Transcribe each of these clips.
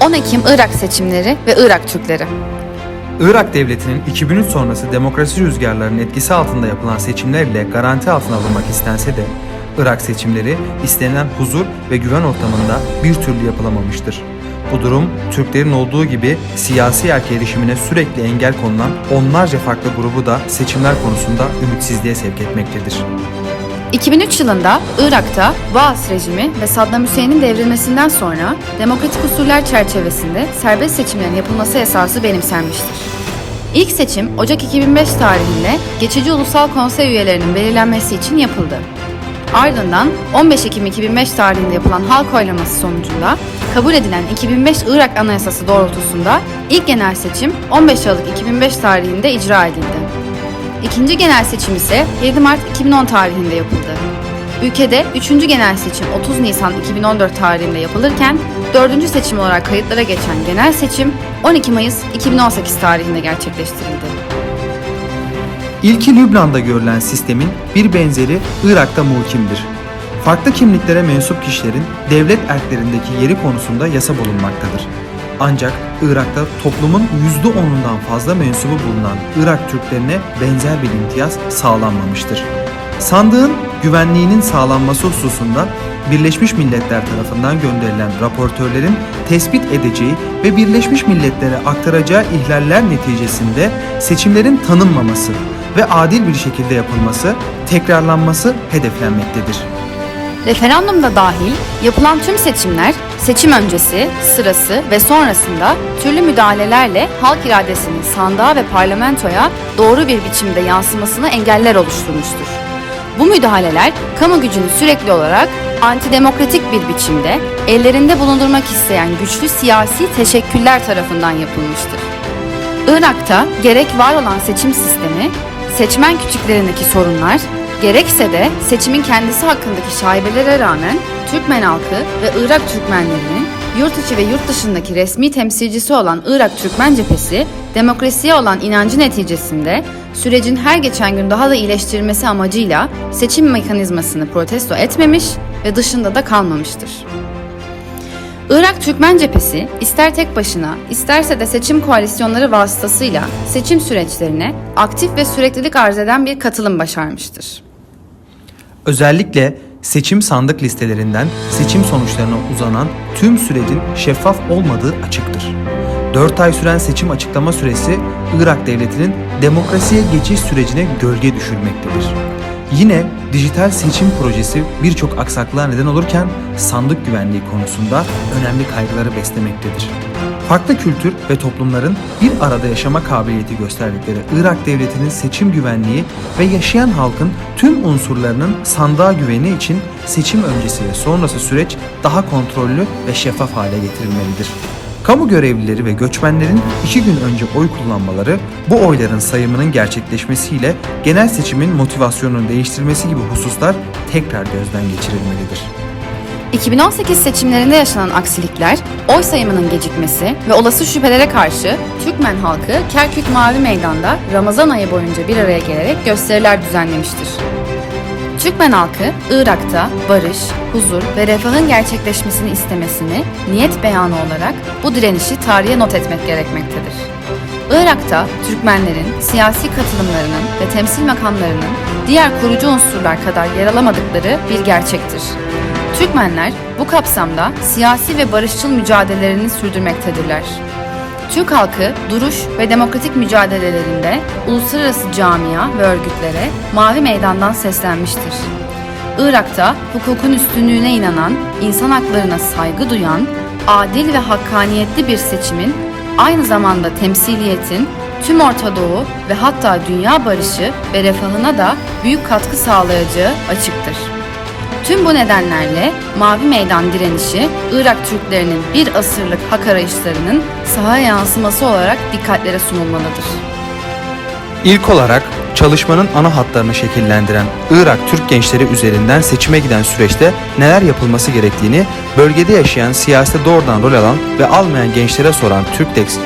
10 Ekim Irak seçimleri ve Irak Türkleri. Irak devletinin 2003 sonrası demokrasi rüzgarlarının etkisi altında yapılan seçimlerle garanti altına alınmak istense de Irak seçimleri istenilen huzur ve güven ortamında bir türlü yapılamamıştır. Bu durum Türklerin olduğu gibi siyasi erke erişimine sürekli engel konulan onlarca farklı grubu da seçimler konusunda ümitsizliğe sevk etmektedir. 2003 yılında Irak'ta Baas rejimi ve Saddam Hüseyin'in devrilmesinden sonra demokratik usuller çerçevesinde serbest seçimlerin yapılması esası benimsenmiştir. İlk seçim Ocak 2005 tarihinde geçici ulusal konsey üyelerinin belirlenmesi için yapıldı. Ardından 15 Ekim 2005 tarihinde yapılan halk oylaması sonucunda kabul edilen 2005 Irak Anayasası doğrultusunda ilk genel seçim 15 Aralık 2005 tarihinde icra edildi. İkinci genel seçim ise 7 Mart 2010 tarihinde yapıldı. Ülkede 3. genel seçim 30 Nisan 2014 tarihinde yapılırken 4. seçim olarak kayıtlara geçen genel seçim 12 Mayıs 2018 tarihinde gerçekleştirildi. İlki Lübnan'da görülen sistemin bir benzeri Irak'ta muhkimdir. Farklı kimliklere mensup kişilerin devlet erklerindeki yeri konusunda yasa bulunmaktadır. Ancak Irak'ta toplumun %10'undan fazla mensubu bulunan Irak Türklerine benzer bir imtiyaz sağlanmamıştır. Sandığın güvenliğinin sağlanması hususunda Birleşmiş Milletler tarafından gönderilen raportörlerin tespit edeceği ve Birleşmiş Milletler'e aktaracağı ihlaller neticesinde seçimlerin tanınmaması ve adil bir şekilde yapılması, tekrarlanması hedeflenmektedir. Referandumda dahil yapılan tüm seçimler seçim öncesi, sırası ve sonrasında türlü müdahalelerle halk iradesinin sandığa ve parlamentoya doğru bir biçimde yansımasını engeller oluşturmuştur. Bu müdahaleler kamu gücünü sürekli olarak antidemokratik bir biçimde ellerinde bulundurmak isteyen güçlü siyasi teşekküller tarafından yapılmıştır. Irak'ta gerek var olan seçim sistemi, seçmen küçüklerindeki sorunlar, gerekse de seçimin kendisi hakkındaki şaibelere rağmen Türkmen halkı ve Irak Türkmenlerinin yurt içi ve yurt dışındaki resmi temsilcisi olan Irak Türkmen cephesi, demokrasiye olan inancı neticesinde sürecin her geçen gün daha da iyileştirilmesi amacıyla seçim mekanizmasını protesto etmemiş ve dışında da kalmamıştır. Irak Türkmen cephesi ister tek başına isterse de seçim koalisyonları vasıtasıyla seçim süreçlerine aktif ve süreklilik arz eden bir katılım başarmıştır. Özellikle seçim sandık listelerinden seçim sonuçlarına uzanan tüm sürecin şeffaf olmadığı açıktır. 4 ay süren seçim açıklama süresi Irak devletinin demokrasiye geçiş sürecine gölge düşürmektedir. Yine dijital seçim projesi birçok aksaklığa neden olurken sandık güvenliği konusunda önemli kaygıları beslemektedir. Farklı kültür ve toplumların bir arada yaşama kabiliyeti gösterdikleri Irak devletinin seçim güvenliği ve yaşayan halkın tüm unsurlarının sandığa güveni için seçim öncesi ve sonrası süreç daha kontrollü ve şeffaf hale getirilmelidir. Kamu görevlileri ve göçmenlerin iki gün önce oy kullanmaları bu oyların sayımının gerçekleşmesiyle genel seçimin motivasyonunu değiştirmesi gibi hususlar tekrar gözden geçirilmelidir. 2018 seçimlerinde yaşanan aksilikler, oy sayımının gecikmesi ve olası şüphelere karşı Türkmen halkı Kerkük Mavi Meydan'da Ramazan ayı boyunca bir araya gelerek gösteriler düzenlemiştir. Türkmen halkı Irak'ta barış, huzur ve refahın gerçekleşmesini istemesini niyet beyanı olarak bu direnişi tarihe not etmek gerekmektedir. Irak'ta Türkmenlerin siyasi katılımlarının ve temsil makamlarının diğer kurucu unsurlar kadar yer alamadıkları bir gerçektir. Türkmenler bu kapsamda siyasi ve barışçıl mücadelelerini sürdürmektedirler. Türk halkı duruş ve demokratik mücadelelerinde uluslararası camia ve örgütlere Mavi Meydan'dan seslenmiştir. Irak'ta hukukun üstünlüğüne inanan, insan haklarına saygı duyan, adil ve hakkaniyetli bir seçimin aynı zamanda temsiliyetin tüm Orta Doğu ve hatta dünya barışı ve refahına da büyük katkı sağlayacağı açıktır. Tüm bu nedenlerle Mavi Meydan direnişi Irak Türklerinin bir asırlık hak arayışlarının sahaya yansıması olarak dikkatlere sunulmalıdır. İlk olarak çalışmanın ana hatlarını şekillendiren Irak Türk gençleri üzerinden seçime giden süreçte neler yapılması gerektiğini bölgede yaşayan siyasete doğrudan rol alan ve almayan gençlere soran Türktex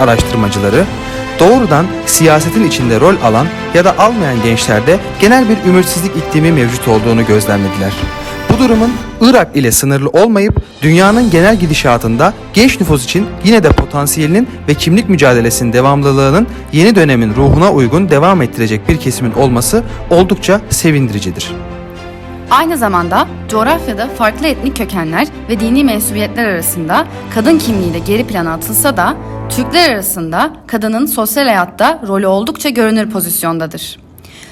araştırmacıları doğrudan siyasetin içinde rol alan ya da almayan gençlerde genel bir ümitsizlik iklimi mevcut olduğunu gözlemlediler. Bu durumun Irak ile sınırlı olmayıp dünyanın genel gidişatında genç nüfus için yine de potansiyelinin ve kimlik mücadelesinin devamlılığının yeni dönemin ruhuna uygun devam ettirecek bir kesimin olması oldukça sevindiricidir. Aynı zamanda coğrafyada farklı etnik kökenler ve dini mensubiyetler arasında kadın kimliği de geri plana atılsa da Türkler arasında kadının sosyal hayatta rolü oldukça görünür pozisyondadır.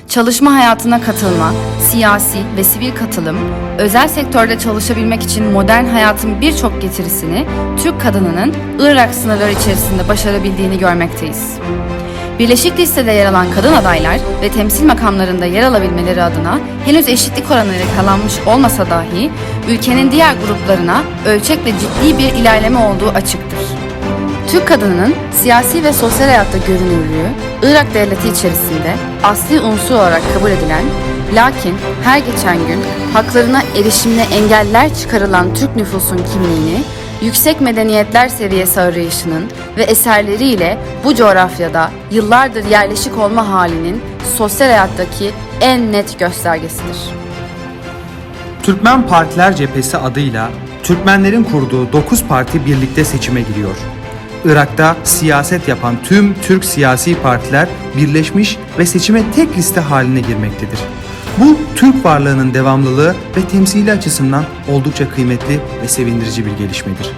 Çalışma hayatına katılma, siyasi ve sivil katılım, özel sektörde çalışabilmek için modern hayatın birçok getirisini Türk kadınının Irak sınırları içerisinde başarabildiğini görmekteyiz. Birleşik listede yer alan kadın adaylar ve temsil makamlarında yer alabilmeleri adına henüz eşitlik oranı yakalanmış olmasa dahi ülkenin diğer gruplarına ölçekle ciddi bir ilerleme olduğu açıktır. Türk kadınının siyasi ve sosyal hayatta görünürlüğü Irak devleti içerisinde asli unsur olarak kabul edilen lakin her geçen gün haklarına erişimine engeller çıkarılan Türk nüfusun kimliğini yüksek medeniyetler seviyesi arayışının ve eserleriyle bu coğrafyada yıllardır yerleşik olma halinin sosyal hayattaki en net göstergesidir. Türkmen Partiler Cephesi adıyla Türkmenlerin kurduğu 9 parti birlikte seçime giriyor. Irak'ta siyaset yapan tüm Türk siyasi partiler birleşmiş ve seçime tek liste haline girmektedir. Bu Türk varlığının devamlılığı ve temsili açısından oldukça kıymetli ve sevindirici bir gelişmedir.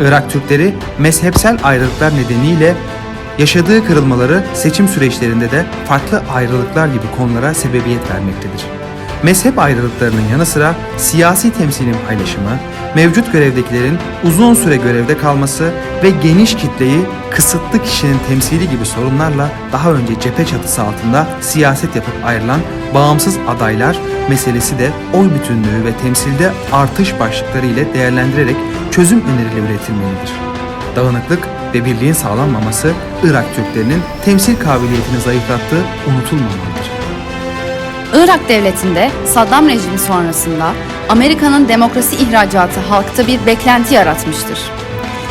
Irak Türkleri mezhepsel ayrılıklar nedeniyle yaşadığı kırılmaları seçim süreçlerinde de farklı ayrılıklar gibi konulara sebebiyet vermektedir. Mezhep ayrılıklarının yanı sıra siyasi temsilin paylaşımı, mevcut görevdekilerin uzun süre görevde kalması ve geniş kitleyi kısıtlı kişinin temsili gibi sorunlarla daha önce cephe çatısı altında siyaset yapıp ayrılan bağımsız adaylar meselesi de oy bütünlüğü ve temsilde artış başlıkları ile değerlendirerek çözüm önerileri üretilmelidir. Dağınıklık ve birliğin sağlanmaması Irak Türklerinin temsil kabiliyetini zayıflattığı unutulmamalıdır. Irak devletinde Saddam rejimi sonrasında Amerika'nın demokrasi ihracatı halkta bir beklenti yaratmıştır.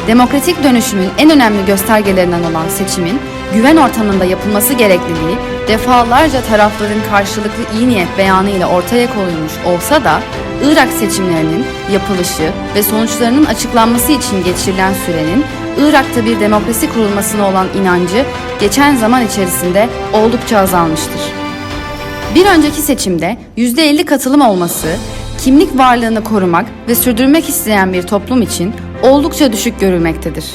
Demokratik dönüşümün en önemli göstergelerinden olan seçimin güven ortamında yapılması gerekliliği defalarca tarafların karşılıklı iyi niyet beyanı ile ortaya konulmuş olsa da Irak seçimlerinin yapılışı ve sonuçlarının açıklanması için geçirilen sürenin Irak'ta bir demokrasi kurulmasına olan inancı geçen zaman içerisinde oldukça azalmıştır. Bir önceki seçimde %50 katılım olması, kimlik varlığını korumak ve sürdürmek isteyen bir toplum için oldukça düşük görülmektedir.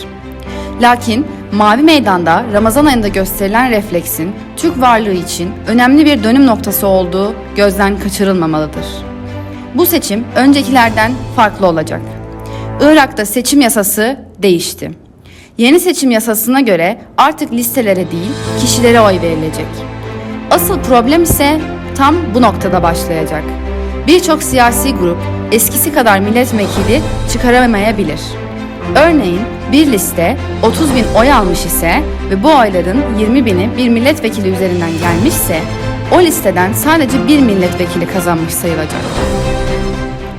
Lakin Mavi Meydan'da Ramazan ayında gösterilen refleksin Türk varlığı için önemli bir dönüm noktası olduğu gözden kaçırılmamalıdır. Bu seçim öncekilerden farklı olacak. Irak'ta seçim yasası değişti. Yeni seçim yasasına göre artık listelere değil, kişilere oy verilecek. Asıl problem ise tam bu noktada başlayacak. Birçok siyasi grup eskisi kadar milletvekili çıkaramayabilir. Örneğin bir liste 30 bin oy almış ise ve bu oyların 20 bini bir milletvekili üzerinden gelmişse o listeden sadece bir milletvekili kazanmış sayılacak.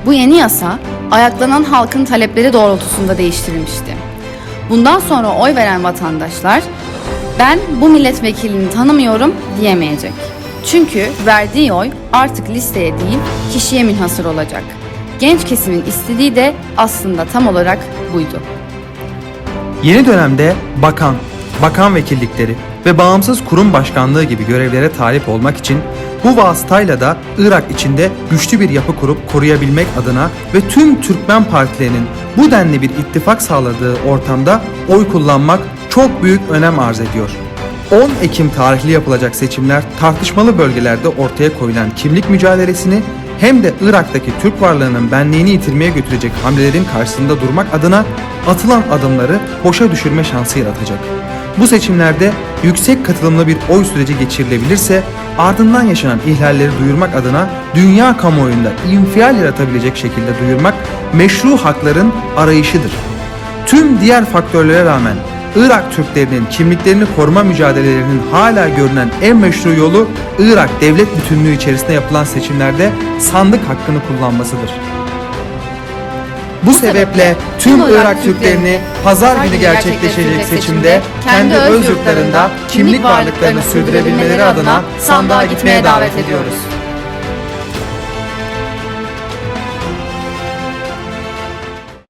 Bu yeni yasa ayaklanan halkın talepleri doğrultusunda değiştirilmişti. Bundan sonra oy veren vatandaşlar ben bu milletvekilini tanımıyorum diyemeyecek. Çünkü verdiği oy artık listeye değil kişiye münhasır olacak. Genç kesimin istediği de aslında tam olarak buydu. Yeni dönemde bakan, bakan vekillikleri ve bağımsız kurum başkanlığı gibi görevlere talip olmak için bu vasıtayla da Irak içinde güçlü bir yapı kurup koruyabilmek adına ve tüm Türkmen partilerinin bu denli bir ittifak sağladığı ortamda oy kullanmak çok büyük önem arz ediyor. 10 Ekim tarihli yapılacak seçimler tartışmalı bölgelerde ortaya koyulan kimlik mücadelesini hem de Irak'taki Türk varlığının benliğini yitirmeye götürecek hamlelerin karşısında durmak adına atılan adımları boşa düşürme şansı yaratacak. Bu seçimlerde yüksek katılımlı bir oy süreci geçirilebilirse ardından yaşanan ihlalleri duyurmak adına dünya kamuoyunda infial yaratabilecek şekilde duyurmak meşru hakların arayışıdır. Tüm diğer faktörlere rağmen Irak Türklerinin kimliklerini koruma mücadelelerinin hala görünen en meşru yolu Irak devlet bütünlüğü içerisinde yapılan seçimlerde sandık hakkını kullanmasıdır. Bu sebeple tüm Irak Türklerini pazar günü gerçekleşecek seçimde kendi öz yurtlarında kimlik varlıklarını sürdürebilmeleri adına sandığa gitmeye davet ediyoruz.